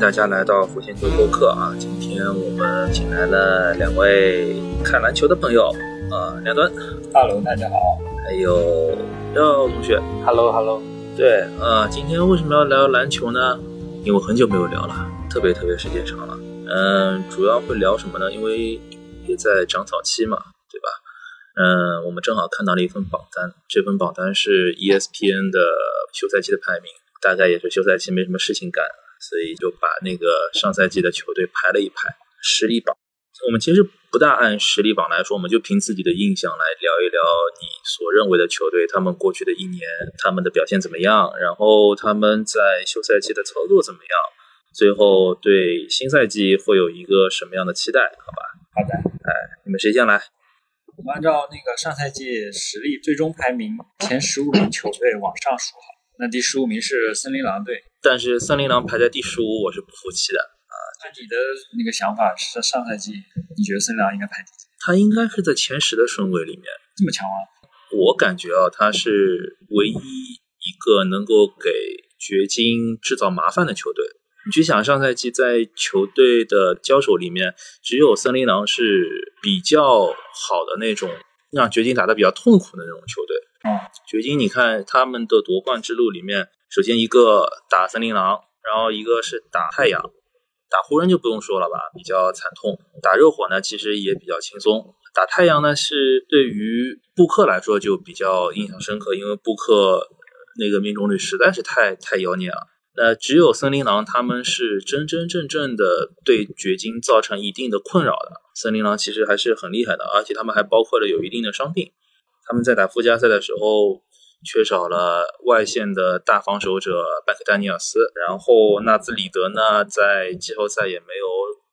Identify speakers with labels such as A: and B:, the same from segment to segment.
A: 大家来到弧线球播客啊！今天我们请来了两位看篮球的朋友啊，两端
B: ，Hello，大家好，
A: 还有廖同学
C: ，Hello，Hello，
A: 对，呃，今天为什么要聊篮球呢？因为很久没有聊了，特别特别时间长了。嗯，主要会聊什么呢？因为也在长草期嘛，对吧？嗯，我们正好看到了一份榜单，这份榜单是 ESPN 的休赛期的排名，大概也是休赛期没什么事情干。所以就把那个上赛季的球队排了一排实力榜。我们其实不大按实力榜来说，我们就凭自己的印象来聊一聊你所认为的球队，他们过去的一年他们的表现怎么样，然后他们在休赛期的操作怎么样，最后对新赛季会有一个什么样的期待？好吧？
B: 好的。
A: 哎，你们谁先来？
B: 我们按照那个上赛季实力最终排名前十五名球队往上数好。那第十五名是森林狼队。
A: 但是森林狼排在第十五，我是不服气的啊！
B: 那你的那个想法是上赛季你觉得森林狼应该排第几？
A: 他应该是在前十的顺位里面，
B: 这么强吗？
A: 我感觉啊，他是唯一一个能够给掘金制造麻烦的球队。你去想，上赛季在球队的交手里面，只有森林狼是比较好的那种，让掘金打得比较痛苦的那种球队。
B: 嗯，
A: 掘金，你看他们的夺冠之路里面。首先一个打森林狼，然后一个是打太阳，打湖人就不用说了吧，比较惨痛。打热火呢，其实也比较轻松。打太阳呢，是对于布克来说就比较印象深刻，因为布克那个命中率实在是太太妖孽了。那只有森林狼他们是真真正正的对掘金造成一定的困扰的。森林狼其实还是很厉害的，而且他们还包括了有一定的伤病。他们在打附加赛的时候。缺少了外线的大防守者麦克丹尼尔斯，然后纳兹里德呢，在季后赛也没有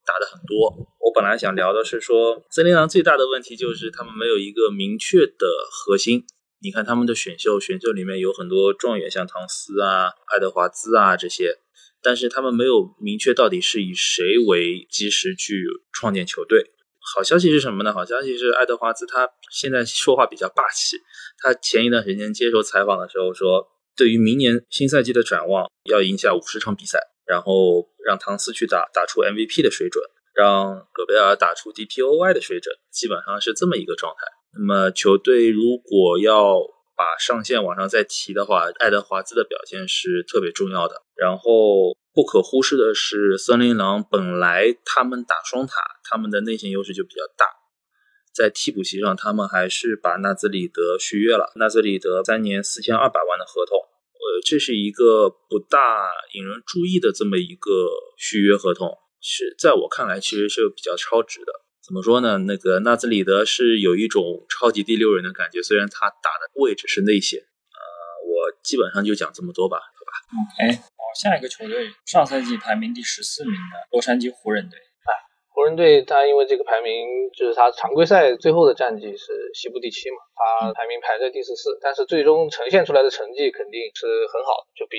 A: 打的很多。我本来想聊的是说，森林狼最大的问题就是他们没有一个明确的核心。你看他们的选秀，选秀里面有很多状元，像唐斯啊、爱德华兹啊这些，但是他们没有明确到底是以谁为基石去创建球队。好消息是什么呢？好消息是爱德华兹他现在说话比较霸气。他前一段时间接受采访的时候说，对于明年新赛季的展望，要赢下五十场比赛，然后让唐斯去打打出 MVP 的水准，让戈贝尔打出 DPOY 的水准，基本上是这么一个状态。那么球队如果要把上限往上再提的话，爱德华兹的表现是特别重要的。然后。不可忽视的是，森林狼本来他们打双塔，他们的内线优势就比较大。在替补席上，他们还是把纳兹里德续约了。纳兹里德三年四千二百万的合同，呃，这是一个不大引人注意的这么一个续约合同，是在我看来其实是比较超值的。怎么说呢？那个纳兹里德是有一种超级第六人的感觉，虽然他打的位置是内线。基本上就讲这么多吧，好吧
B: ？？OK，，好。下一个球队，上赛季排名第十四名的洛杉矶湖人队。
C: 湖人队他因为这个排名，就是他常规赛最后的战绩是西部第七嘛，他排名排在第十四，但是最终呈现出来的成绩肯定是很好的，就比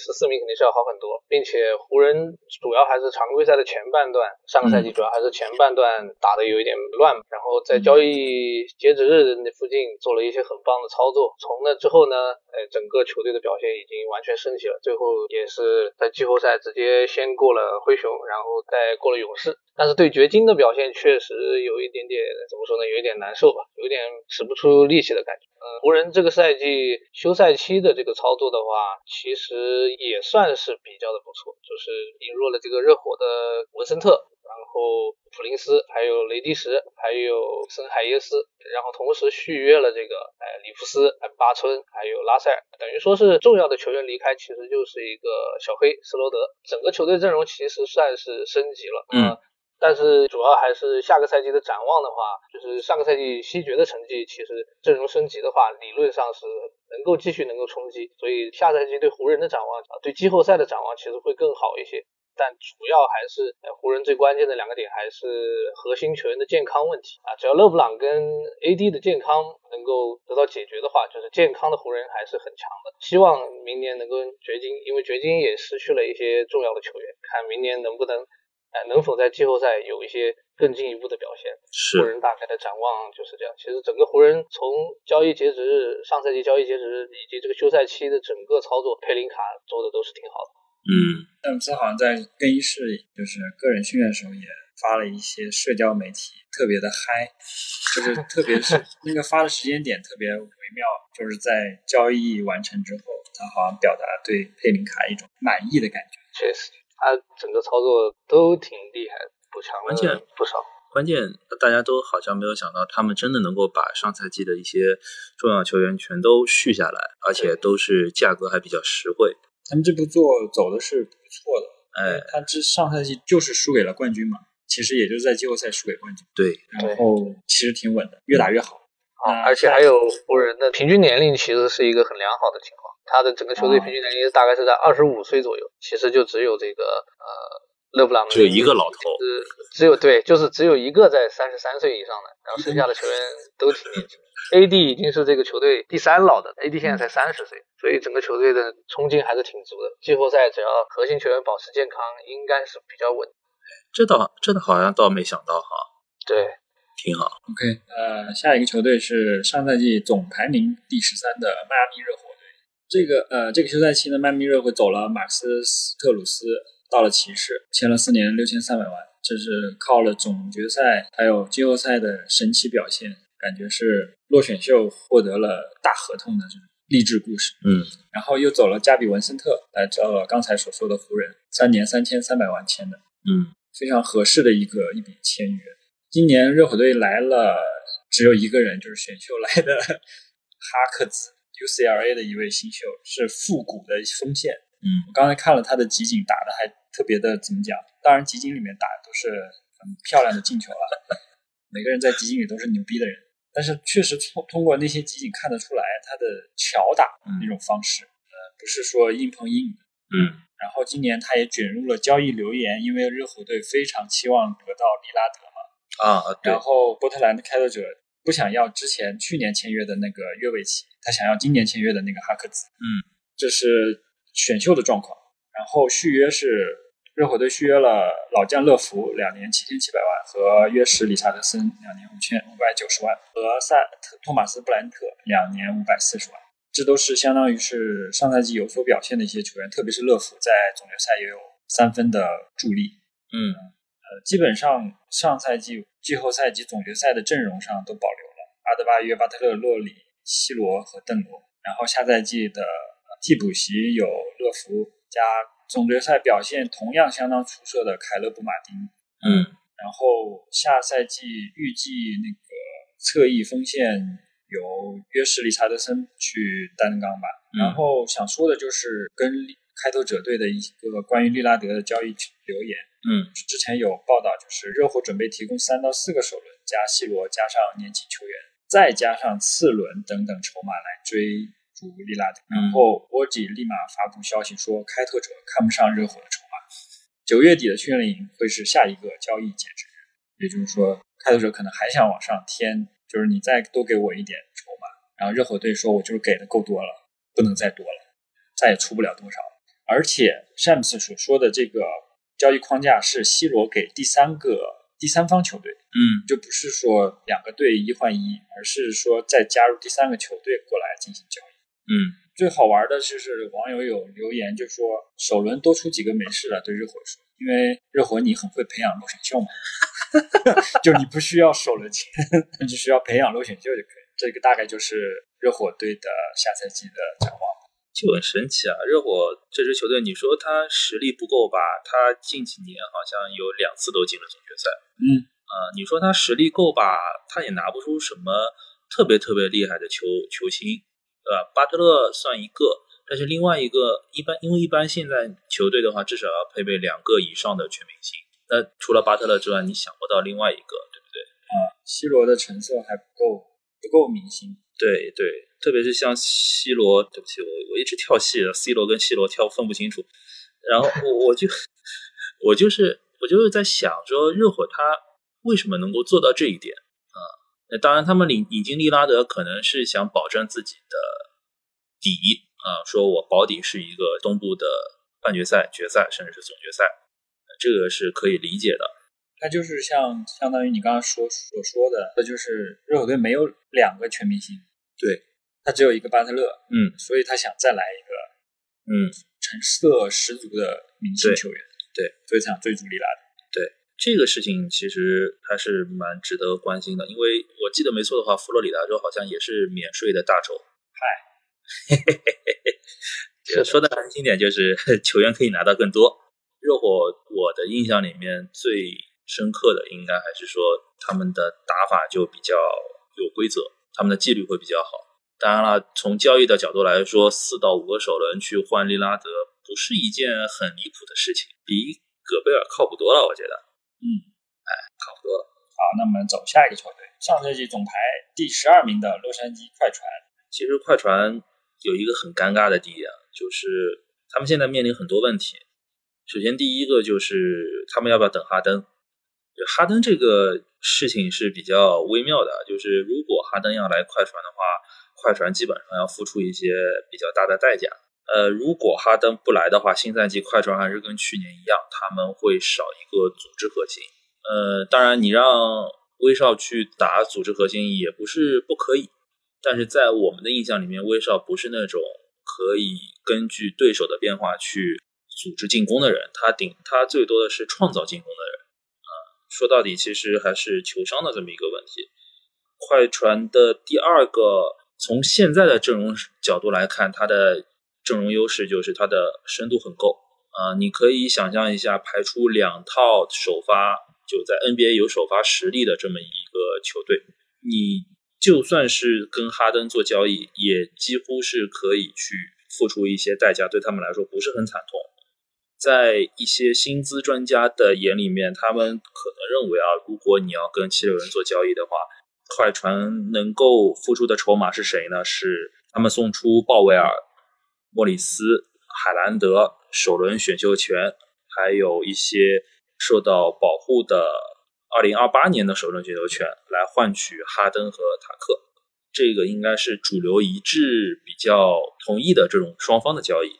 C: 十四名肯定是要好很多，并且湖人主要还是常规赛的前半段，上个赛季主要还是前半段打的有一点乱，然后在交易截止日那附近做了一些很棒的操作，从那之后呢，哎，整个球队的表现已经完全升级了，最后也是在季后赛直接先过了灰熊，然后再过了勇士。但是对掘金的表现确实有一点点怎么说呢？有一点难受吧，有点使不出力气的感觉。嗯，湖人这个赛季休赛期的这个操作的话，其实也算是比较的不错，就是引入了这个热火的文森特，然后普林斯，还有雷迪什，还有森海耶斯，然后同时续约了这个哎里弗斯、巴村，还有拉塞尔，等于说是重要的球员离开，其实就是一个小黑斯罗德，整个球队阵容其实算是升级了。
A: 嗯。
C: 但是主要还是下个赛季的展望的话，就是上个赛季西决的成绩，其实阵容升级的话，理论上是能够继续能够冲击，所以下赛季对湖人的展望啊，对季后赛的展望其实会更好一些。但主要还是湖人最关键的两个点还是核心球员的健康问题啊，只要勒布朗跟 AD 的健康能够得到解决的话，就是健康的湖人还是很强的。希望明年能够掘金，因为掘金也失去了一些重要的球员，看明年能不能。哎，能否在季后赛有一些更进一步的表现？
A: 是
C: 湖人大概的展望就是这样。其实整个湖人从交易截止日、上赛季交易截止日以及这个休赛期的整个操作，佩林卡做的都是挺好的。
A: 嗯，
B: 詹姆斯好像在更衣室，就是个人训练的时候也发了一些社交媒体，特别的嗨，就是特别是 那个发的时间点特别微妙，就是在交易完成之后，他好像表达对佩林卡一种满意的感觉。
C: 确实，他整个操作都挺厉害的，补强
A: 关键
C: 了不少。
A: 关键大家都好像没有想到，他们真的能够把上赛季的一些重要球员全都续下来，而且都是价格还比较实惠。
B: 他们这步做走的是不错的，
A: 哎，
B: 他这上赛季就是输给了冠军嘛，其实也就是在季后赛输给冠军，
A: 对，
B: 然后其实挺稳的，越打越好。
C: 啊，而且还有湖人的平均年龄其实是一个很良好的情况，他的整个球队
B: 啊
C: 平均年龄大概是在二十五岁左右，其实就只有这个呃勒布朗
A: 只有一个老头
C: 是只有对，就是只有一个在三十三岁以上的，然后剩下的球员都挺年轻。AD 已经是这个球队第三老的，AD 现在才三十岁，所以整个球队的冲劲还是挺足的。季后赛只要核心球员保持健康，应该是比较稳。
A: 这倒这倒好像倒没想到哈，
C: 对，
A: 挺好。
B: OK，呃，下一个球队是上赛季总排名第十三的迈阿密热火队。这个呃，这个休赛期呢，迈阿密热火走了马斯特鲁斯，到了骑士，签了四年六千三百万，这是靠了总决赛还有季后赛的神奇表现，感觉是落选秀获得了大合同的这种励志故事。
A: 嗯，
B: 然后又走了加比文森特，来到了刚才所说的湖人，三年三千三百万签的。
A: 嗯，
B: 非常合适的一个一笔签约。今年热火队来了，只有一个人，就是选秀来的 哈克兹，UCLA 的一位新秀，是复古的锋线。
A: 嗯，
B: 我刚才看了他的集锦，打的还特别的怎么讲？当然，集锦里面打的都是很漂亮的进球了，每个人在集锦里都是牛逼的人。但是确实通通过那些集锦看得出来，他的巧打那种方式，呃，不是说硬碰硬的。
A: 嗯，
B: 然后今年他也卷入了交易流言，因为热火队非常期望得到利拉德嘛，
A: 啊，对
B: 然，后波特兰的开拓者不想要之前去年签约的那个约维奇，他想要今年签约的那个哈克兹，
A: 嗯，
B: 这是选秀的状况。然后续约是热火队续约了老将乐福两年七千七百万和约什理查德森两年五千五百九十万和萨特托马斯布兰特两年五百四十万。这都是相当于是上赛季有所表现的一些球员，特别是乐福在总决赛也有三分的助力。
A: 嗯，
B: 呃，基本上上赛季季后赛及总决赛的阵容上都保留了阿德巴约、巴特勒、洛里、西罗和邓罗。然后下赛季的呃替补席有乐福加总决赛表现同样相当出色的凯勒布马丁。
A: 嗯，
B: 然后下赛季预计那个侧翼锋线由约什理查德森去担纲吧。
A: 嗯
B: 然后想说的就是跟利开拓者队的一个关于利拉德的交易留言。
A: 嗯，
B: 之前有报道，就是热火准备提供三到四个首轮加西罗加上年轻球员，再加上次轮等等筹码来追逐利拉德。
A: 嗯
B: 然后波吉立马发布消息说，开拓者看不上热火的筹码，九月底的训练营会是下一个交易截止日，也就是说，开拓者可能还想往上添，就是你再多给我一点筹码。然后热火队说，我就是给的够多了，不能再多了，再也出不了多少了。而且詹姆斯所说的这个交易框架是 C 罗给第三个第三方球队，
A: 嗯，
B: 就不是说两个队一换一，而是说再加入第三个球队过来进行交易。
A: 嗯，
B: 最好玩的就是网友有留言就说首轮多出几个没事了，对热火说，因为热火你很会培养落选秀嘛，就你不需要首轮签，你只需要培养落选秀就可以。这个大概就是热火队的下赛季的展望。
A: 就很神奇啊！热火这支球队，你说他实力不够吧？他近几年好像有两次都进了总决赛。
B: 嗯，
A: 啊、你说他实力够吧？他也拿不出什么特别特别厉害的球球星，对吧？巴特勒算一个，但是另外一个一般，因为一般现在球队的话，至少要配备两个以上的全明星。那除了巴特勒之外，你想不到另外一个，对不对？
B: 啊 C 罗的成色还不够不够明星。
A: 对对，特别是像 C 罗，对不起，我我一直跳戏，C 罗跟 C 罗跳分不清楚。然后我我就我就是我就是在想说，热火他为什么能够做到这一点啊？那当然，他们引引进利拉德可能是想保证自己的底啊，说我保底是一个东部的半决赛、决赛，甚至是总决赛，这个是可以理解的。
B: 他就是像相当于你刚刚说所说的，那就是热火队没有两个全明星，
A: 对，
B: 他只有一个巴特勒，
A: 嗯
B: 所以他想再来一个
A: 嗯
B: 成色十足的明星球员，
A: 对，
B: 非常追逐利拉德。
A: 这个事情其实还是蛮值得关心的，因为我记得没错的话，佛罗里达州好像也是免税的大州。嗨，
C: 是 的
A: 说的难听点就是 球员可以拿到更多。热火我的印象里面最深刻的应该还是说他们的打法就比较有规则，他们的纪律会比较好。当然了，从交易的角度来说，四到五个首轮去换利拉德不是一件很离谱的事情，比戈贝尔靠谱多了，我觉得。
B: 嗯，哎
A: 靠谱多了。
B: 好，那我们走下一个球队，上赛季总排第十二名的洛杉矶快船。
A: 其实快船有一个很尴尬的地点，就是他们现在面临很多问题。首先，第一个就是他们要不要等哈登？就哈登这个事情是比较微妙的，就是如果哈登要来快船的话，快船基本上要付出一些比较大的代价。呃，如果哈登不来的话，新赛季快船还是跟去年一样，他们会少一个组织核心。呃，当然你让威少去打组织核心也不是不可以，但是在我们的印象里面，威少不是那种可以根据对手的变化去组织进攻的人，他顶他最多的是创造进攻的人。说到底其实还是球商的这么一个问题。快船的第二个，从现在的阵容角度来看，它的阵容优势就是它的深度很够。啊、你可以想象一下，排出两套首发，就在 NBA 有首发实力的这么一个球队，你就算是跟哈登做交易，也几乎是可以去付出一些代价，对他们来说不是很惨痛。在一些薪资专家的眼里面，他们可能认为啊，如果你要跟七六人做交易的话，快船能够付出的筹码是谁呢？是他们送出鲍威尔、莫里斯、海兰德首轮选秀权，还有一些受到保护的2028年的首轮选秀权，来换取哈登和塔克。这个应该是主流一致、比较同意的这种双方的交易。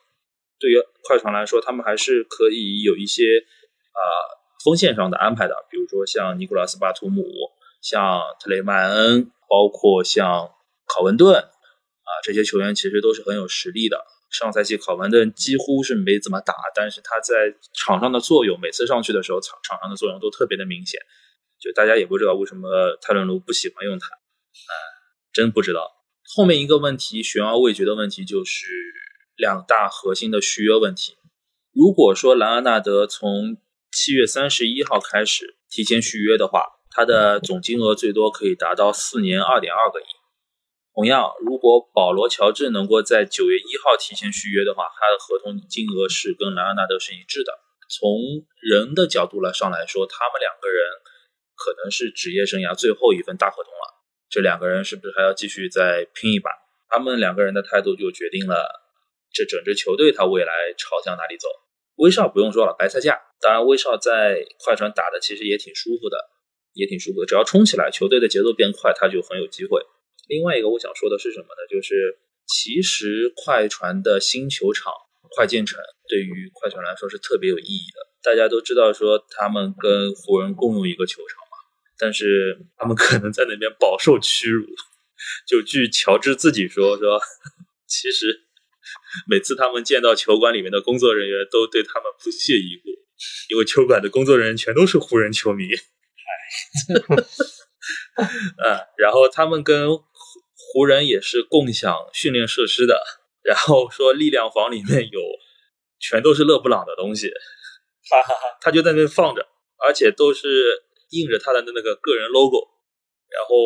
A: 对于快船来说，他们还是可以有一些啊、锋线上的安排的，比如说像尼古拉斯巴图姆、像特雷曼恩，包括像考文顿啊、这些球员其实都是很有实力的。上赛季考文顿几乎是没怎么打，但是他在场上的作用，每次上去的时候，场场上的作用都特别的明显。就大家也不知道为什么泰伦卢不喜欢用他，啊、真不知道。后面一个问题悬而未决的问题就是两大核心的续约问题。如果说莱昂纳德从七月三十一号开始提前续约的话，他的总金额最多可以达到四年二点二个亿。同样，如果保罗·乔治能够在九月一号提前续约的话，他的合同金额是跟莱昂纳德是一致的。从人的角度来上来说，他们两个人可能是职业生涯最后一份大合同了。这两个人是不是还要继续再拼一把？他们两个人的态度就决定了这整支球队他未来朝向哪里走。威少不用说了，白菜价。当然，威少在快船打的其实也挺舒服的，也挺舒服的。只要冲起来，球队的节奏变快，他就很有机会。另外一个我想说的是什么呢？就是其实快船的新球场快建成对于快船来说是特别有意义的。大家都知道说他们跟湖人共用一个球场嘛，但是他们可能在那边饱受屈辱。就据乔治自己说，说 其实每次他们见到球馆里面的工作人员，都对他们不屑一顾，因为球馆的工作人员全都是湖人球迷。啊，然后他们跟湖湖人也是共享训练设施的，然后说力量房里面有全都是勒布朗的东西，
B: 哈哈哈，
A: 他就在那放着，而且都是印着他的那个个人 logo，然后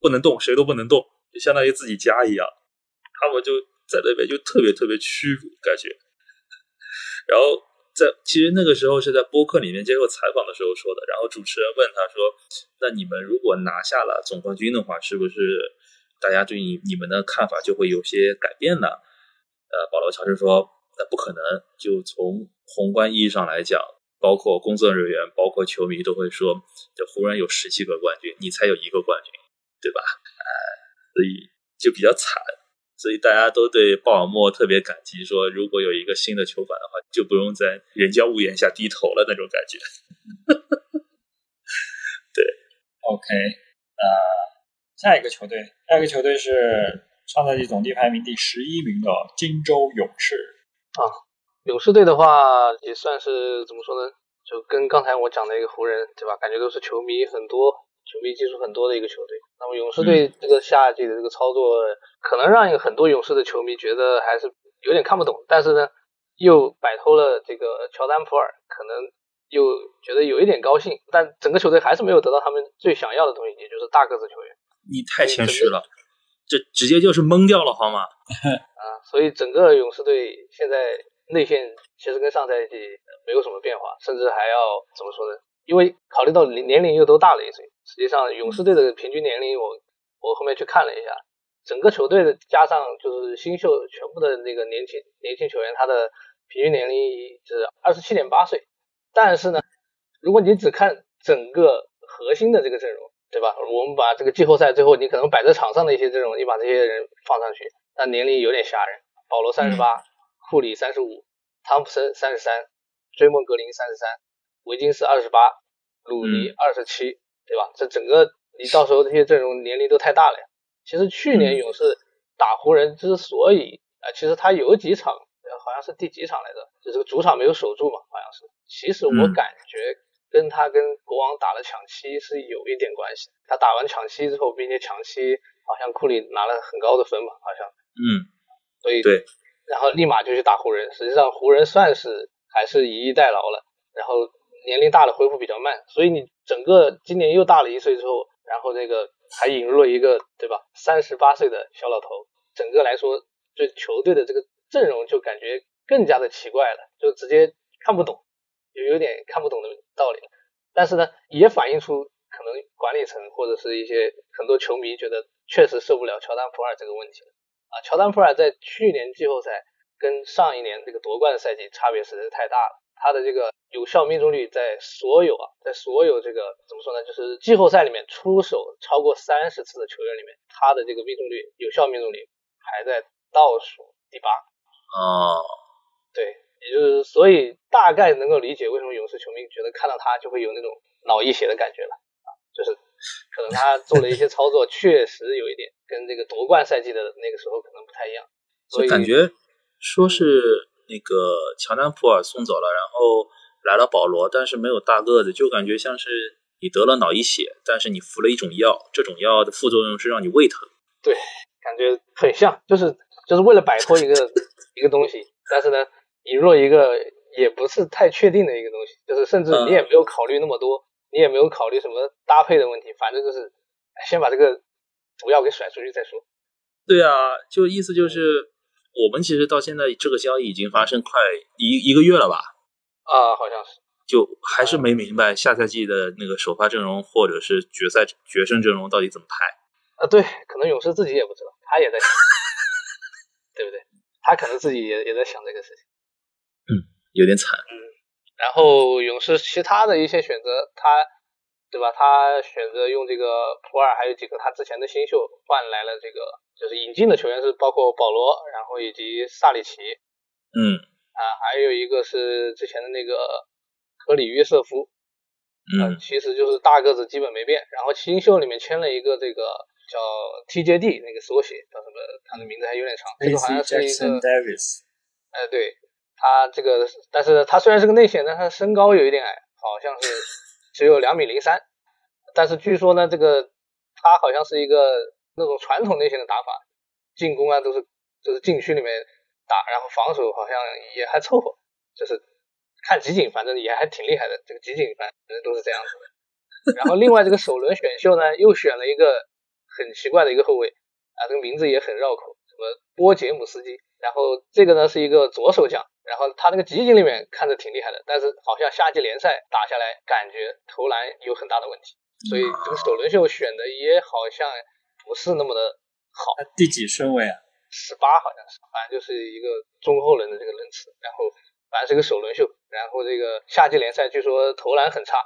A: 不能动，谁都不能动，就相当于自己家一样。他们就在那边就特别特别屈辱感觉。然后在其实那个时候是在播客里面接受采访的时候说的，然后主持人问他说：“那你们如果拿下了总冠军的话，是不是大家对你你们的看法就会有些改变呢？”呃，保罗·乔治说：“那不可能，就从宏观意义上来讲，包括工作人员，包括球迷都会说，这湖人有十七个冠军，你才有一个冠军，对吧？呃，所以就比较惨。所以大家都对鲍尔默特别感激，说如果有一个新的球馆的话，就不用在人家屋檐下低头了那种感觉。
B: 对 OK，呃，下一个球队，下一个球队是上赛季总地排名第十一名的金州勇士啊。
C: 勇士队的话也算是怎么说呢？就跟刚才我讲的一个湖人，对吧？感觉都是球迷很多、球迷基础很多的一个球队。那么勇士队这个夏季的这个操作，可能让很多勇士的球迷觉得还是有点看不懂。但是呢，又摆脱了这个乔丹普尔，可能又觉得有一点高兴。但整个球队还是没有得到他们最想要的东西，也就是大个子球员。
A: 你太谦虚了，这直接就是懵掉了，好吗？
C: 啊，所以整个勇士队现在。内线其实跟上赛季没有什么变化，甚至还要怎么说呢？因为考虑到年年龄又都大了一岁，实际上勇士队的平均年龄，我我后面去看了一下，整个球队的加上就是新秀全部的那个年轻年轻球员，他的平均年龄是二十七点八岁。但是呢，如果你只看整个核心的这个阵容，对吧？我们把这个季后赛最后你可能摆在场上的一些阵容，你把这些人放上去，那年龄有点吓人。保罗三十八。库里三十五，汤普森三十三，追梦格林三十三，维金斯二十八，鲁尼二十七，对吧？这整个你到时候这些阵容年龄都太大了呀。其实去年勇士打湖人之所以啊，其实他有几场好像是第几场来着，就这个主场没有守住嘛，好像是。其实我感觉跟他跟国王打了抢七是有一点关系。他打完抢七之后，并且抢七好像库里拿了很高的分嘛，好像。
A: 嗯。
C: 所以
A: 对。
C: 然后立马就去打湖人，实际上湖人算是还是以逸待劳了。然后年龄大了恢复比较慢，所以你整个今年又大了一岁之后，然后那个还引入了一个对吧，三十八岁的小老头，整个来说就球队的这个阵容就感觉更加的奇怪了，就直接看不懂，有有点看不懂的道理。但是呢，也反映出可能管理层或者是一些很多球迷觉得确实受不了乔丹普尔这个问题了。啊，乔丹普尔在去年季后赛跟上一年这个夺冠的赛季差别实在是太大了。他的这个有效命中率在所有啊，在所有这个怎么说呢，就是季后赛里面出手超过三十次的球员里面，他的这个命中率有效命中率排在倒数第八。
A: 哦，
C: 对，也就是所以大概能够理解为什么勇士球迷觉得看到他就会有那种脑溢血的感觉了啊，就是。可能他做了一些操作，确实有一点跟这个夺冠赛季的那个时候可能不太一样，所以
A: 感觉说是那个乔丹普尔送走了，然后来了保罗，但是没有大个子，就感觉像是你得了脑溢血，但是你服了一种药，这种药的副作用是让你胃疼。
C: 对，感觉很像，就是就是为了摆脱一个一个东西，但是呢，引入一个也不是太确定的一个东西，就是甚至你也没有考虑那么多。你也没有考虑什么搭配的问题，反正就是先把这个毒药给甩出去再说。
A: 对啊，就意思就是我们其实到现在这个交易已经发生快一一个月了吧？
C: 啊，好像是。
A: 就还是没明白下赛季的那个首发阵容或者是决赛决胜阵容到底怎么排。
C: 啊，对，可能勇士自己也不知道，他也在想，对不对？他可能自己也也在想这个事情。
A: 嗯，有点惨。
C: 嗯。然后勇士其他的一些选择，他对吧？他选择用这个普尔，还有几个他之前的新秀换来了这个，就是引进的球员是包括保罗，然后以及萨里奇，
A: 嗯
C: 啊，还有一个是之前的那个科里约瑟夫，
A: 嗯，
C: 其实就是大个子基本没变。然后新秀里面签了一个这个叫 TJD 那个缩写叫什么？他的名字还有点长，这个好像是一个，哎对。他这个，但是他虽然是个内线，但他身高有一点矮，好像是只有两米零三。但是据说呢，这个他好像是一个那种传统类型的打法，进攻啊都是就是禁区里面打，然后防守好像也还凑合，就是看集锦，反正也还挺厉害的。这个集锦反正都是这样子的。然后另外这个首轮选秀呢，又选了一个很奇怪的一个后卫啊，这个名字也很绕口，什么波杰姆斯基。然后这个呢是一个左手将。然后他那个集锦里面看着挺厉害的，但是好像夏季联赛打下来，感觉投篮有很大的问题，所以这个首轮秀选的也好像不是那么的好。
B: 第几顺位啊？
C: 十八好像是，反正就是一个中后轮的这个轮次。然后反正是个首轮秀，然后这个夏季联赛据说投篮很差，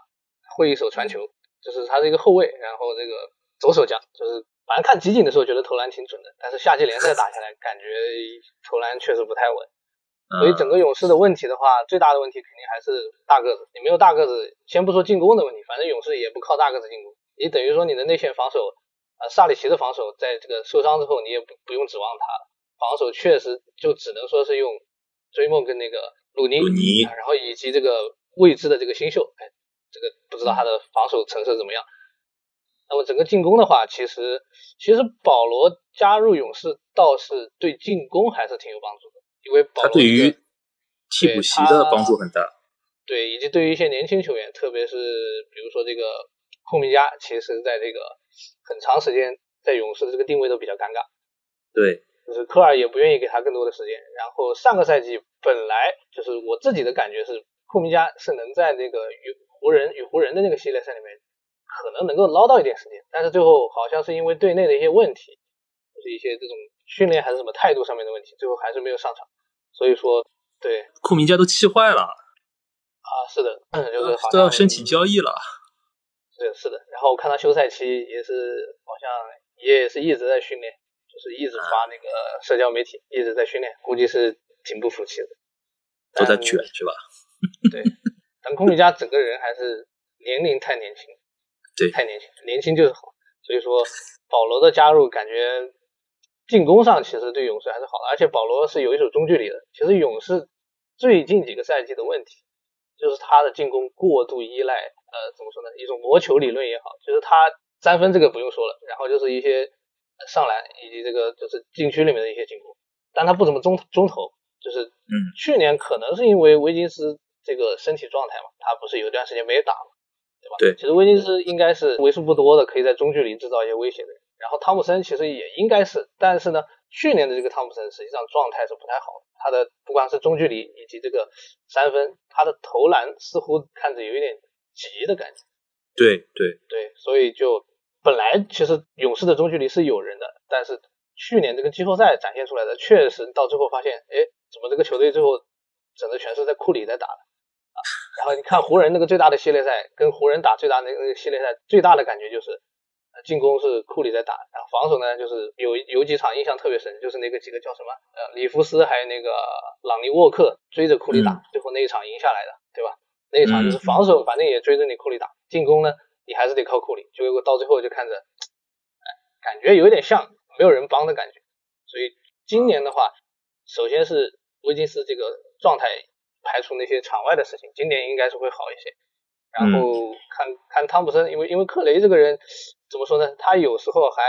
C: 会一手传球，就是他是一个后卫，然后这个左手将，就是反正看集锦的时候觉得投篮挺准的，但是夏季联赛打下来，感觉投篮确实不太稳。所以整个勇士的问题的话，最大的问题肯定还是大个子。你没有大个子，先不说进攻的问题，反正勇士也不靠大个子进攻。你等于说你的内线防守，啊，萨里奇的防守在这个受伤之后，你也不不用指望他了。防守确实就只能说是用追梦跟那个鲁尼，
A: 鲁尼
C: 啊然后以及这个未知的这个新秀，哎，这个不知道他的防守成色怎么样。那么整个进攻的话，其实其实保罗加入勇士倒是对进攻还是挺有帮助的，因为
A: 他对于替补席的帮助很大。
C: 对，以及对于一些年轻球员，特别是比如说这个库明加，其实在这个很长时间在勇士的这个定位都比较尴尬，
A: 对，
C: 就是科尔也不愿意给他更多的时间。然后上个赛季本来就是我自己的感觉是，库明加是能在这个与湖人与湖人的那个系列赛里面可能能够捞到一点时间，但是最后好像是因为队内的一些问题，就是一些这种训练还是什么态度上面的问题，最后还是没有上场。所以说，对
A: 库明加都气坏了，
C: 啊，是的，嗯，就是好像
A: 都要申请交易了。
C: 对，是的。然后我看他休赛期也是好像也是一直在训练，就是一直发那个社交媒体，一直在训练，估计是挺不服气的。但
A: 都在卷是吧？
C: 对，但库明加整个人还是年龄太年轻，
A: 对
C: 太年轻，年轻就是好。所以说，保罗的加入感觉进攻上其实对勇士还是好的，而且保罗是有一手中距离的。其实勇士最近几个赛季的问题就是他的进攻过度依赖，呃，怎么说呢？一种魔球理论也好，就是他三分这个不用说了，然后就是一些呃上篮以及这个就是禁区里面的一些进攻，但他不怎么中中投，就是
A: 嗯，
C: 去年可能是因为威金斯这个身体状态嘛，他不是有段时间没打嘛，对吧？
A: 对
C: 其实威金斯应该是为数不多的可以在中距离制造一些威胁的人，然后汤普森其实也应该是，但是呢，去年的这个汤普森实际上状态是不太好的，他的不管是中距离以及这个三分，他的投篮似乎看着有一点急的感觉。
A: 对对，
C: 对，所以就本来其实勇士的中距离是有人的，但是去年这个季后赛展现出来的，确实到最后发现，哎，怎么这个球队最后整个全是在库里在打的啊？然后你看湖人那个最大的系列赛，跟湖人打最大的那个系列赛，最大的感觉就是，呃进攻是库里在打，然后防守呢就是有有几场印象特别深，就是那个几个叫什么呃里弗斯还有那个朗尼沃克追着库里打，
A: 嗯
C: 最后那一场赢下来的，对吧？那一场就是防守反正也追着你库里打，进攻呢你还是得靠库里，结果到最后就看着，哎，感觉有点像没有人帮的感觉。所以今年的话，首先是威金斯这个状态排除那些场外的事情，今年应该是会好一些。然后看看汤普森，因为因为克雷这个人怎么说呢？他有时候还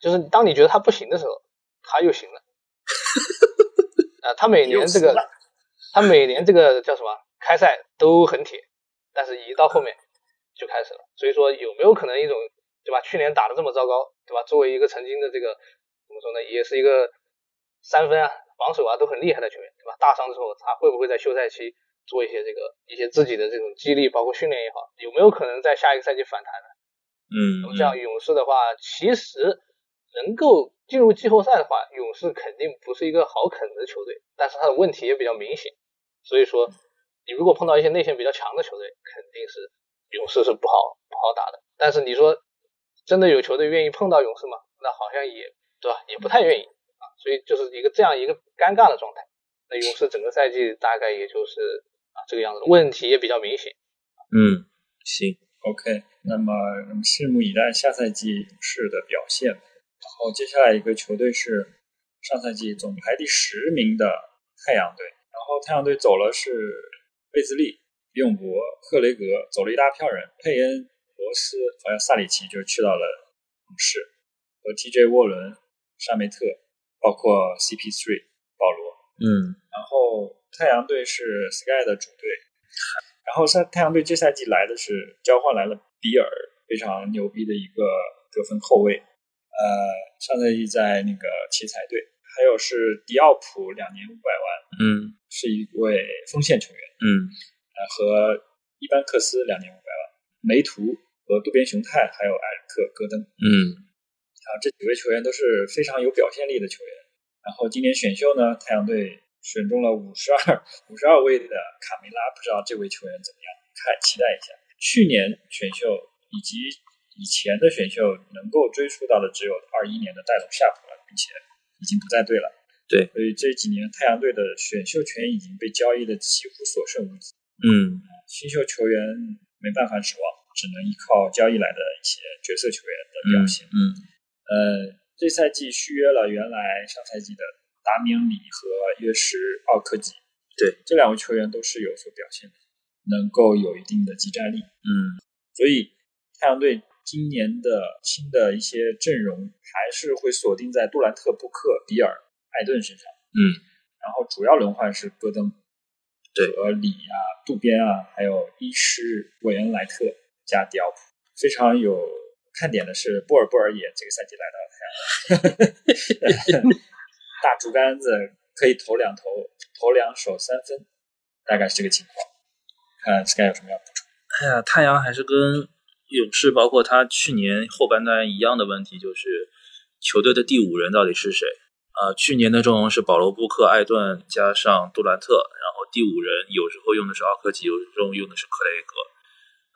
C: 就是当你觉得他不行的时候，他又行了。啊，他每年这个他每年这个叫什么开赛都很铁，但是一到后面就开始了。所以说有没有可能一种对吧？去年打的这么糟糕，对吧？作为一个曾经的这个怎么说呢，也是一个三分啊、防守啊都很厉害的球员，对吧？大伤之后，他会不会在休赛期做一些这个一些自己的这种激励，包括训练也好，有没有可能在下一个赛季反弹呢？嗯那么
A: 嗯，
C: 这样勇士的话，其实能够进入季后赛的话，勇士肯定不是一个好啃的球队，但是他的问题也比较明显。所以说，你如果碰到一些内线比较强的球队，肯定是勇士是不好不好打的。但是你说真的有球队愿意碰到勇士吗？那好像也对吧，也不太愿意啊。所以就是一个这样一个尴尬的状态。那勇士整个赛季大概也就是啊这个样子，问题也比较明显。
A: 嗯，行
B: ，OK，那么我们拭目以待下赛季勇士的表现。然后接下来一个球队是上赛季总排第十名的太阳队，然后太阳队走了是贝兹利、李永博、赫雷格，走了一大票人，佩恩、罗斯还有萨里奇就去到了勇士，和 TJ 沃伦、沙梅特，包括 CP3 保罗。
A: 嗯
B: 然后太阳队是 Sky 的主队，然后赛太阳队这赛季来的是交换来了比尔，非常牛逼的一个得分后卫。呃，上赛季在那个奇才队，还有是迪奥普两年五百万，
A: 嗯
B: 是一位锋线球员。
A: 嗯
B: 呃，和伊班克斯两年五百万，梅图和渡边雄太，还有埃里克戈登。
A: 嗯
B: 啊，这几位球员都是非常有表现力的球员。然后今年选秀呢，太阳队选中了五十二 五十二位的卡梅拉，不知道这位球员怎么样，看期待一下。去年选秀以及以前的选秀能够追溯到的只有二一年的戴隆夏普了，并且已经不在队了。
A: 对，
B: 所以这几年太阳队的选秀权已经被交易的几乎所剩无几。
A: 嗯
B: 新秀球员没办法指望，只能依靠交易来的一些角色球员的表现。
A: 嗯
B: 呃，这赛季续约了原来上赛季的达明里和约什奥科吉，
A: 对，
B: 这两位球员都是有所表现的，能够有一定的集战力。
A: 嗯，
B: 所以太阳队今年的新的一些阵容还是会锁定在杜兰特、布克、比尔、艾顿身上。
A: 嗯，
B: 然后主要轮换是戈登、
A: 对
B: 和里啊、渡边啊，还有伊什、韦恩莱特加迪奥普。非常有看点的是，波尔波尔也这个赛季来到太阳，大竹竿子可以投两投，投两手三分，大概是这个情况。看 Sky 有什么要补充？
A: 哎呀，太阳还是跟勇士，包括他去年后半段一样的问题，就是球队的第五人到底是谁？啊，去年的阵容是保罗·布克、艾顿加上杜兰特，然后第五人有时候用的是奥科吉，有时候用的是克雷格。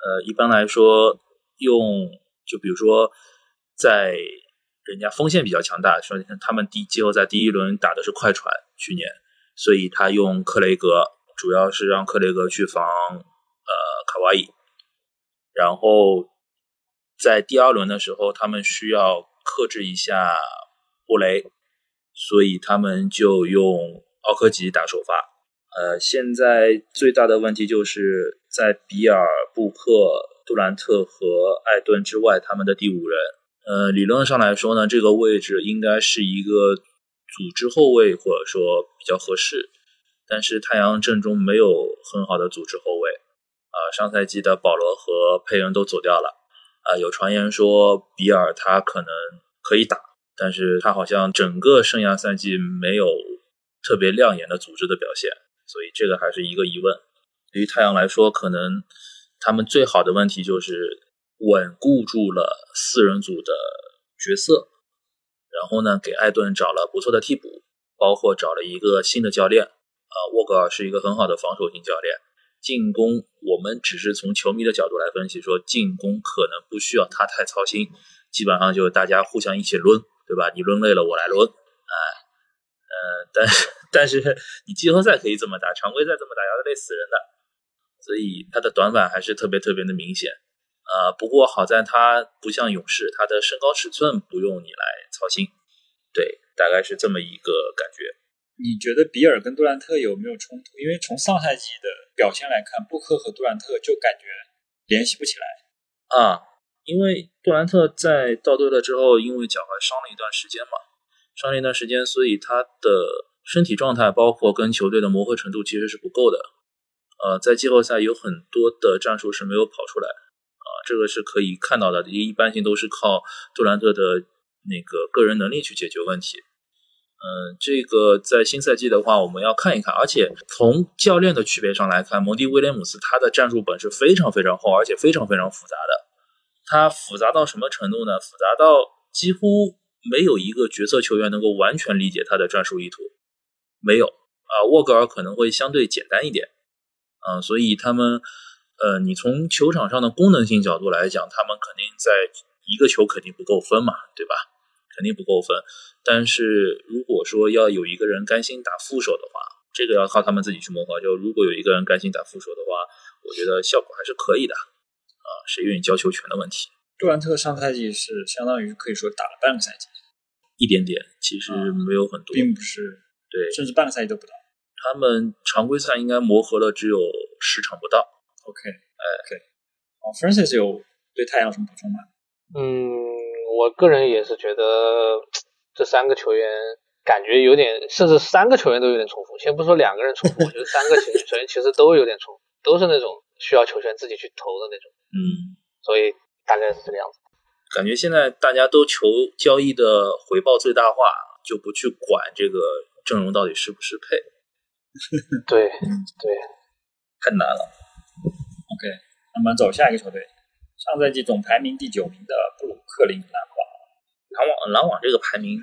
A: 呃，一般来说，用就比如说在人家锋线比较强大，说他们第季后赛第一轮打的是快船，去年，所以他用克雷格，主要是让克雷格去防呃卡哇伊，然后在第二轮的时候，他们需要克制一下布雷，所以他们就用奥科吉打首发。呃，现在最大的问题就是在比尔、布克、杜兰特和艾顿之外，他们的第五人。呃，理论上来说呢，这个位置应该是一个组织后卫，或者说比较合适。但是太阳阵中没有很好的组织后卫。啊、上赛季的保罗和佩恩都走掉了。啊、有传言说比尔他可能可以打，但是他好像整个生涯赛季没有特别亮眼的组织的表现，所以这个还是一个疑问。对于太阳来说，可能他们最好的问题就是稳固住了四人组的角色，然后呢，给艾顿找了不错的替补，包括找了一个新的教练。啊、沃格尔是一个很好的防守型教练。进攻，我们只是从球迷的角度来分析，说进攻可能不需要他太操心，基本上就是大家互相一起抡，对吧？你抡累了，我来抡，哎，呃，但是但是你季后赛可以这么打，常规赛这么打要累死人的，所以他的短板还是特别特别的明显。呃，不过好在他不像勇士，他的身高尺寸不用你来操心，对，大概是这么一个感觉。
B: 你觉得比尔跟杜兰特有没有冲突？因为从上赛季的表现来看，布克和杜兰特就感觉联系不起来。
A: 啊，因为杜兰特在到队了之后，因为脚踝伤了一段时间嘛，伤了一段时间，所以他的身体状态包括跟球队的磨合程度其实是不够的。呃，在季后赛有很多的战术是没有跑出来，啊、这个是可以看到的，一般性都是靠杜兰特的那个个人能力去解决问题。嗯，这个在新赛季的话，我们要看一看。而且从教练的区别上来看，蒙蒂威廉姆斯他的战术本是非常非常厚，而且非常非常复杂的。他复杂到什么程度呢？复杂到几乎没有一个角色球员能够完全理解他的战术意图，没有啊。沃格尔可能会相对简单一点，啊，所以他们，呃，你从球场上的功能性角度来讲，他们肯定在一个球肯定不够分嘛，对吧？肯定不够分。但是如果说要有一个人甘心打副手的话，这个要靠他们自己去磨合。就如果有一个人甘心打副手的话，我觉得效果还是可以的。啊，谁愿意交球权的问题，
B: 杜兰特上赛季是相当于可以说打了半个赛季，
A: 一点点，其实没有很多。
B: 并不是
A: 对
B: 甚至半个赛季都不到。
A: 他们常规赛应该磨合了只有十场不到。
B: OK，呃，OK，好，Francis 有对太阳有什么补充吗？
C: 嗯，我个人也是觉得这三个球员感觉有点，甚至三个球员都有点重复。先不说两个人重复，我觉得三个球 球员其实都有点重复，都是那种需要球权自己去投的那种。
A: 嗯，
C: 所以大概是这个样子。
A: 感觉现在大家都求交易的回报最大化，就不去管这个阵容到底适不适配，
C: 对对，
A: 太难了。
B: OK，那么走下一个球队，上赛季总排名第九名的布鲁克林篮网。
A: 篮网篮网这个排名，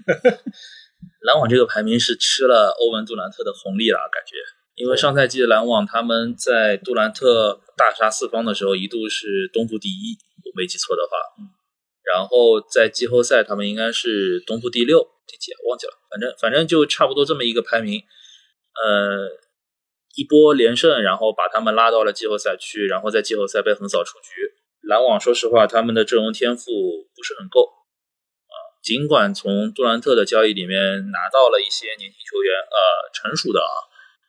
A: 篮网这个排名是吃了欧文杜兰特的红利了，感觉。因为上赛季的篮网他们在杜兰特大杀四方的时候，一度是东部第一，我没记错的话。然后在季后赛他们应该是东部第六、第几啊？忘记了，反正反正就差不多这么一个排名。呃，一波连胜，然后把他们拉到了季后赛区，然后在季后赛被横扫出局。篮网说实话，他们的阵容天赋不是很够啊。尽管从杜兰特的交易里面拿到了一些年轻球员，呃，成熟的啊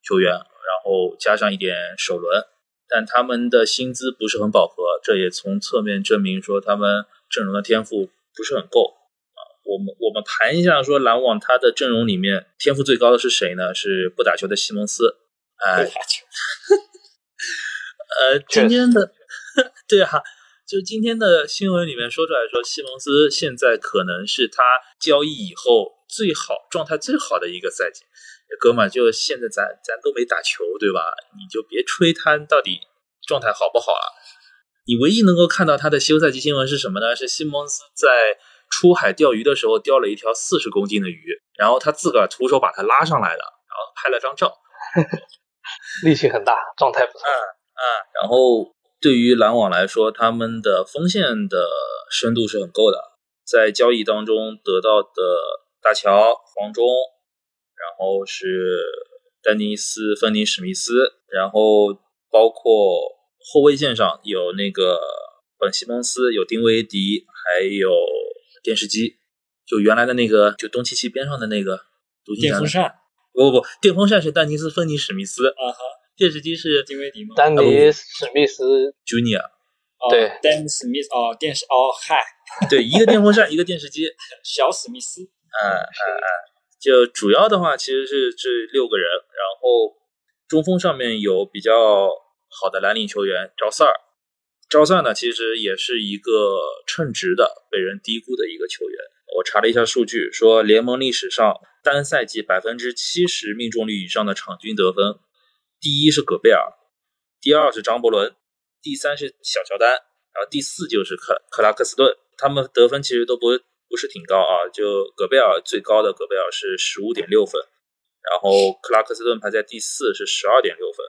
A: 球员，然后加上一点首轮，但他们的薪资不是很饱和，这也从侧面证明说他们阵容的天赋不是很够啊。我们我们盘一下说篮网他的阵容里面天赋最高的是谁呢？是不打球的西蒙斯。哎，
B: 不打球。
A: 呃，今天的对啊，就今天的新闻里面说出来说，西蒙斯现在可能是他交易以后最好状态最好的一个赛季。哥们儿，就现在咱咱都没打球，对吧？你就别吹他到底状态好不好了。你唯一能够看到他的休赛期新闻是什么呢？是西蒙斯在出海钓鱼的时候钓了一条四十公斤的鱼，然后他自个儿徒手把它拉上来的，然后拍了张照，
C: 力气很大，状态不错。
A: 嗯嗯，然后对于篮网来说，他们的锋线的深度是很够的，在交易当中得到的大乔、黄忠。然后是丹尼斯、芬尼、史密斯，然后包括后卫线上有那个本西蒙斯，有丁威迪，还有电视机，就原来的那个，就东契奇边上的那个
B: 电风扇。
A: 不不不，电风扇是丹尼斯、芬尼、史密斯
B: 啊哈，
A: 电视机是
B: 丁威迪吗？
C: 丹尼史密斯
A: Junior。
C: 对，
B: 丹尼史密斯哦，电视哦嗨，
A: 对，一个电风扇，一个电视机，
B: 小史密斯。
A: 嗯嗯嗯。就主要的话，其实是这六个人，然后中锋上面有比较好的蓝领球员赵萨尔，赵萨尔呢其实也是一个称职的被人低估的一个球员。我查了一下数据，说联盟历史上单赛季百分之七十命中率以上的场均得分，第一是戈贝尔，第二是张伯伦，第三是小乔丹，然后第四就是克克拉克斯顿，他们得分其实都不。不是挺高啊，就戈贝尔最高的戈贝尔是十五点六分，然后克拉克斯顿排在第四是十二点六分，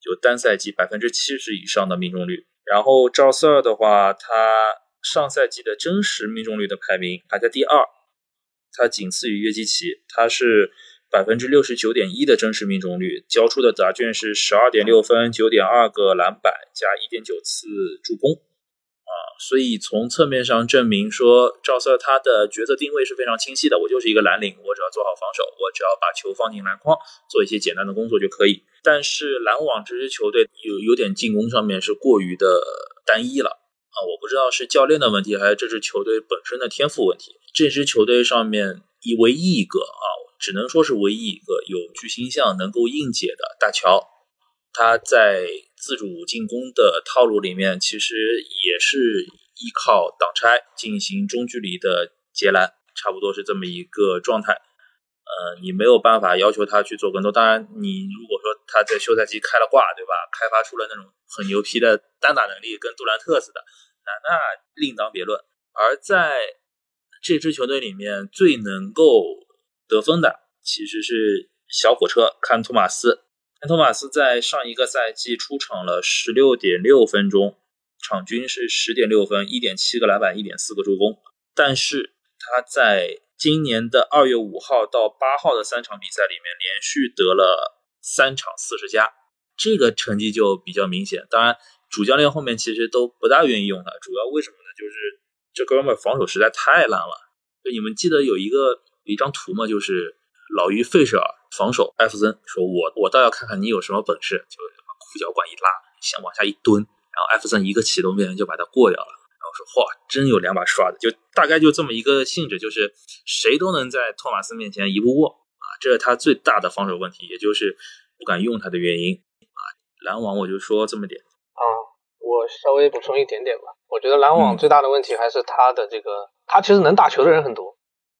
A: 就单赛季百分之七十以上的命中率。然后赵瑟尔的话，他上赛季的真实命中率的排名排在第二，他仅次于约基奇，他是百分之六十九点一的真实命中率，交出的答卷是十二点六分、九点二个篮板加一点九次助攻啊。所以从侧面上证明说，赵瑟他的角色定位是非常清晰的。我就是一个蓝领，我只要做好防守，我只要把球放进篮筐，做一些简单的工作就可以。但是篮网这支球队有有点进攻上面是过于的单一了啊！我不知道是教练的问题，还是这支球队本身的天赋问题。这支球队上面以唯一一个啊，只能说是唯一一个有巨星相能够硬解的大乔，他在。自主进攻的套路里面，其实也是依靠挡拆进行中距离的截篮，差不多是这么一个状态。呃，你没有办法要求他去做更多。当然，你如果说他在休赛期开了挂，对吧？开发出了那种很牛批的单打能力，跟杜兰特似的，那那另当别论。而在这支球队里面，最能够得分的其实是小火车坎托马斯。托马斯在上一个赛季出场了十六点六分钟，场均是十点六分，一点七个篮板，一点四个助攻。但是他在今年的二月五号到八号的三场比赛里面，连续得了三场四十加，这个成绩就比较明显。当然，主教练后面其实都不大愿意用他，主要为什么呢？就是这哥们儿防守实在太烂了。就你们记得有一个有一张图吗？就是老于费舍尔。防守，艾弗森说：“我我倒要看看你有什么本事。”就把裤脚管一拉，想往下一蹲，然后艾弗森一个启动变就把他过掉了。然后说：“哇，真有两把刷子！”就大概就这么一个性质，就是谁都能在托马斯面前一步过啊，这是他最大的防守问题，也就是不敢用他的原因啊。篮网我就说这么点，
C: 我稍微补充一点点吧。我觉得篮网最大的问题还是他的这个，他其实能打球的人很多，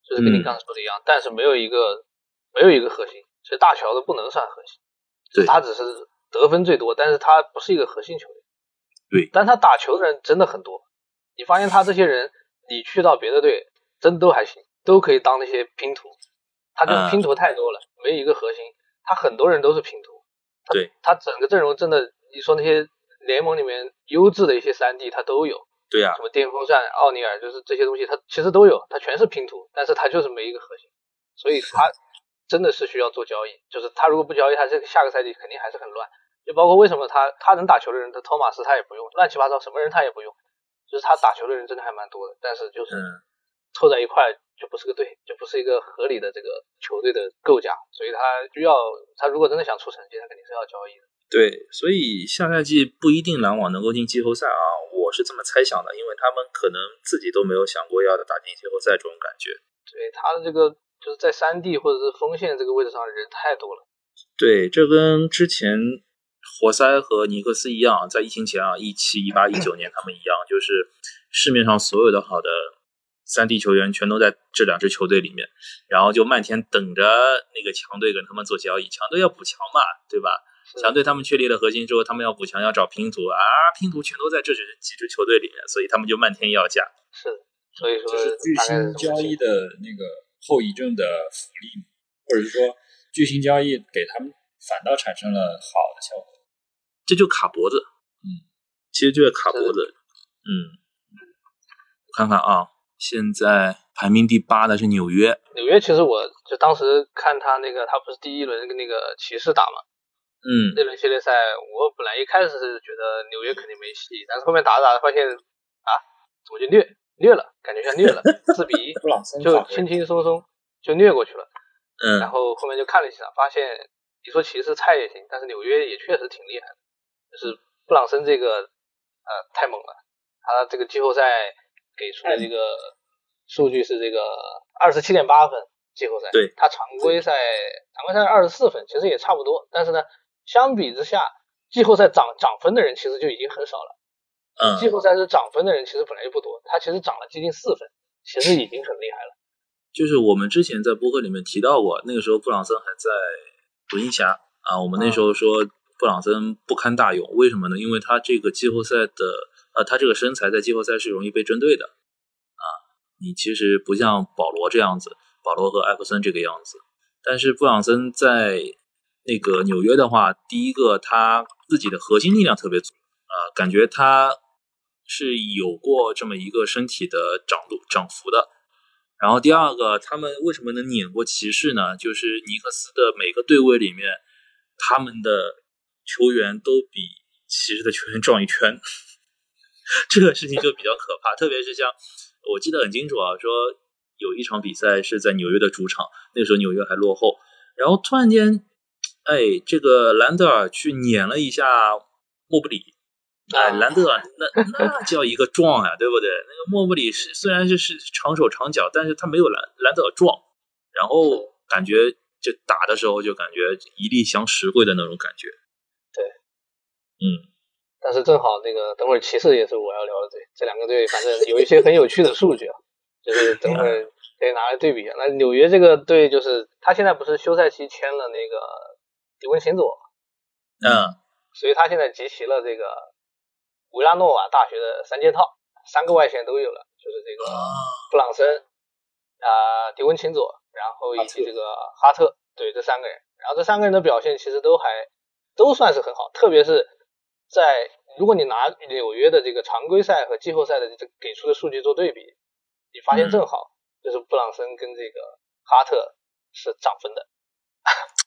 C: 就是跟你刚才说的一样，但是没有一个没有一个核心。其实大乔的不能算核心，
A: 对，
C: 他只是得分最多，但是他不是一个核心球员。
A: 对，
C: 但他打球的人真的很多。你发现他这些人，你去到别的队，真都还行，都可以当那些拼图。他就拼图太多了，没有一个核心。他很多人都是拼图。
A: 对，
C: 他整个阵容真的，你说那些联盟里面优质的一些三 D，他都有。
A: 对呀，
C: 什么电风扇、奥尼尔，就是这些东西，他其实都有，他全是拼图，但是他就是没一个核心，所以他。真的是需要做交易，就是他如果不交易，他这个下个赛季肯定还是很乱。就包括为什么他他能打球的人，他托马斯他也不用，乱七八糟什么人他也不用，就是他打球的人真的还蛮多的，但是就是凑在一块就不是个队，就不是一个合理的这个球队的构架，所以他需要他如果真的想出成绩，他肯定是要交易的。
A: 对，所以下赛季不一定篮网能够进季后赛啊，我是这么猜想的，因为他们可能自己都没有想过要打进季后赛这种感觉。
C: 对，他的这个就是在三 D 或者是锋线这个位置上人太多了。
A: 对，这跟之前活塞和尼克斯一样，在疫情前啊，一七、一八、一九年他们一样，就是市面上所有的好的三 D 球员全都在这两支球队里面，然后就漫天等着那个强队跟他们做交易，强队要补强嘛，对吧？强队他们确立了核心之后，他们要补强，要找拼图啊，拼图全都在这几几支球队里面，所以他们就漫天要价。
C: 是，所以说
B: 这是巨星交易的那个后遗症的福利，或者是说巨星交易给他们反倒产生了好的效果。
A: 这就卡脖子，
B: 嗯，
A: 其实就是卡脖子，嗯，看看啊，现在排名第八的是纽约，
C: 纽约其实我就当时看他那个，他不是第一轮跟那个骑士打嘛。
A: 嗯，
C: 那轮系列赛，我本来一开始是觉得纽约肯定没戏，但是后面打着打着发现，啊，怎么就虐虐了？感觉像虐了，四比 一，就轻轻松松就虐过去了。
A: 嗯，
C: 然后后面就看了几场，发现你说骑士菜也行，但是纽约也确实挺厉害的。就是布朗森这个呃太猛了，他这个季后赛给出的这个数据是这个二十七点八分，季后赛，
A: 对
C: 他常规赛常规赛二十四分，其实也差不多，但是呢。相比之下，季后赛涨涨分的人其实就已经很少了。
A: 嗯，
C: 季后赛是涨分的人其实本来就不多，他其实涨了接近四分，其实已经很厉害了。
A: 就是我们之前在播客里面提到过，那个时候布朗森还在独行侠啊，我们那时候说布朗森不堪大用，为什么呢？因为他这个季后赛的呃，他这个身材在季后赛是容易被针对的啊。你其实不像保罗这样子，保罗和艾弗森这个样子，但是布朗森在。那个纽约的话，第一个他自己的核心力量特别足啊，感觉他是有过这么一个身体的涨度涨幅的。然后第二个，他们为什么能碾过骑士呢？就是尼克斯的每个队位里面，他们的球员都比骑士的球员壮一圈，这个事情就比较可怕。特别是像我记得很清楚啊，说有一场比赛是在纽约的主场，那时候纽约还落后，然后突然间。哎，这个兰德尔去撵了一下莫布里，哎，兰德尔那那叫一个壮呀，对不对？那个莫布里是虽然就是长手长脚，但是他没有兰兰德尔壮，然后感觉就打的时候就感觉一力降十会的那种感觉。
C: 对，
A: 嗯，
C: 但是正好那个等会儿骑士也是我要聊的队，这两个队反正有一些很有趣的数据啊，就是等会儿可以拿来对比一下。那纽约这个队就是他现在不是休赛期签了那个。迪文琴佐，
A: 嗯，
C: 所以他现在集齐了这个维拉诺瓦大学的三件套，三个外线都有了，就是这个布朗森啊，迪文琴佐，然后以及这个哈特，对，这三个人，然后这三个人的表现其实都还都算是很好，特别是在如果你拿纽约的这个常规赛和季后赛的这给出的数据做对比，你发现正好就是布朗森跟这个哈特是涨分的。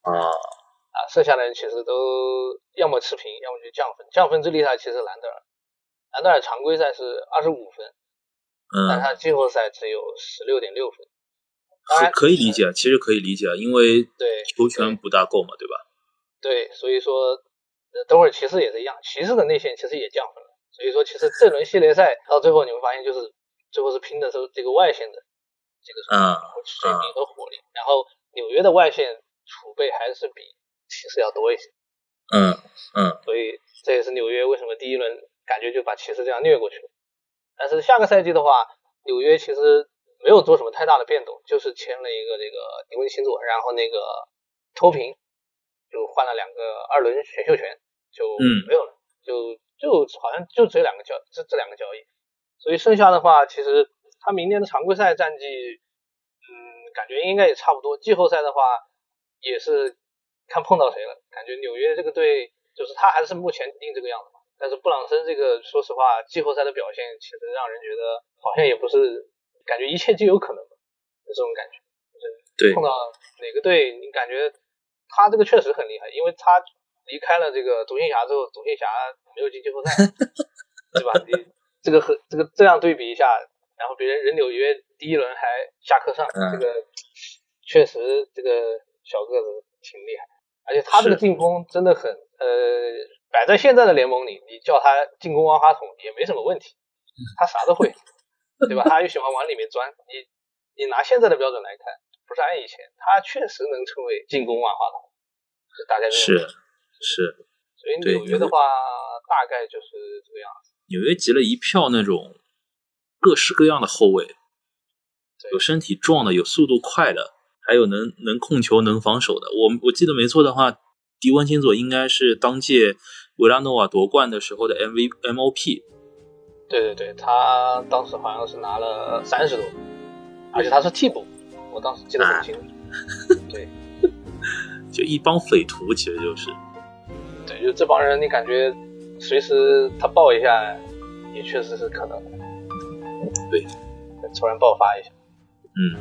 A: 啊。
C: 啊，剩下的人其实都要么持平，要么就降分。降分最厉害其实兰德尔，兰德尔常规赛是二十五分，
A: 嗯，
C: 但他季后赛只有十六点六分。
A: 可可以理解，其实可以理解，因为
C: 对
A: 球权不大够嘛，对吧？
C: 对，所以说等会儿骑士也是一样，骑士的内线其实也降分了。所以说，其实这轮系列赛到最后你会发现，就是最后是拼的是这个外线的这个水平和火力。然后纽约的外线储备还是比。骑士要多一些，
A: 嗯嗯，
C: 所以这也是纽约为什么第一轮感觉就把骑士这样虐过去了。但是下个赛季的话，纽约其实没有做什么太大的变动，就是签了一个这个迪文琴佐，然后那个投屏就换了两个二轮选秀权，就没有了，就就好像就只有两个交这这两个交易。所以剩下的话，其实他明年的常规赛战绩，嗯，感觉应该也差不多。季后赛的话，也是。看碰到谁了，感觉纽约这个队就是他还是目前定这个样子嘛。但是布朗森这个，说实话，季后赛的表现其实让人觉得好像也不是，感觉一切皆有可能的这种感觉。
A: 对，
C: 碰到哪个队，你感觉他这个确实很厉害，因为他离开了这个独行侠之后，独行侠没有进季后赛，对吧？你这个和这个这样对比一下，然后别人人纽约第一轮还下课上，
A: 嗯
C: 这个确实这个小个子挺厉害，而且他这个进攻真的很呃，摆在现在的联盟里，你叫他进攻万花筒也没什么问题，他啥都会，对吧？他又喜欢往里面钻，你你拿现在的标准来看，不是按以前，他确实能成为进攻万花筒，是大概
A: 是是，
C: 所以纽约的话，大概就是这个样子。
A: 纽约集了一票那种各式各样的后卫，有身体壮的，有速度快的，还有能能控球、能防守的。我我记得没错的话，迪文金佐应该是当届维拉诺瓦夺冠的时候的 MV MOP。
C: 对对对，他当时好像是拿了三十多，而且他是替补，我当时记得很清楚。对
A: 就一帮匪徒，其实就是
C: 对，就这帮人，你感觉随时他爆一下，也确实是可能的。
A: 对，
C: 突然爆发一下。
A: 嗯，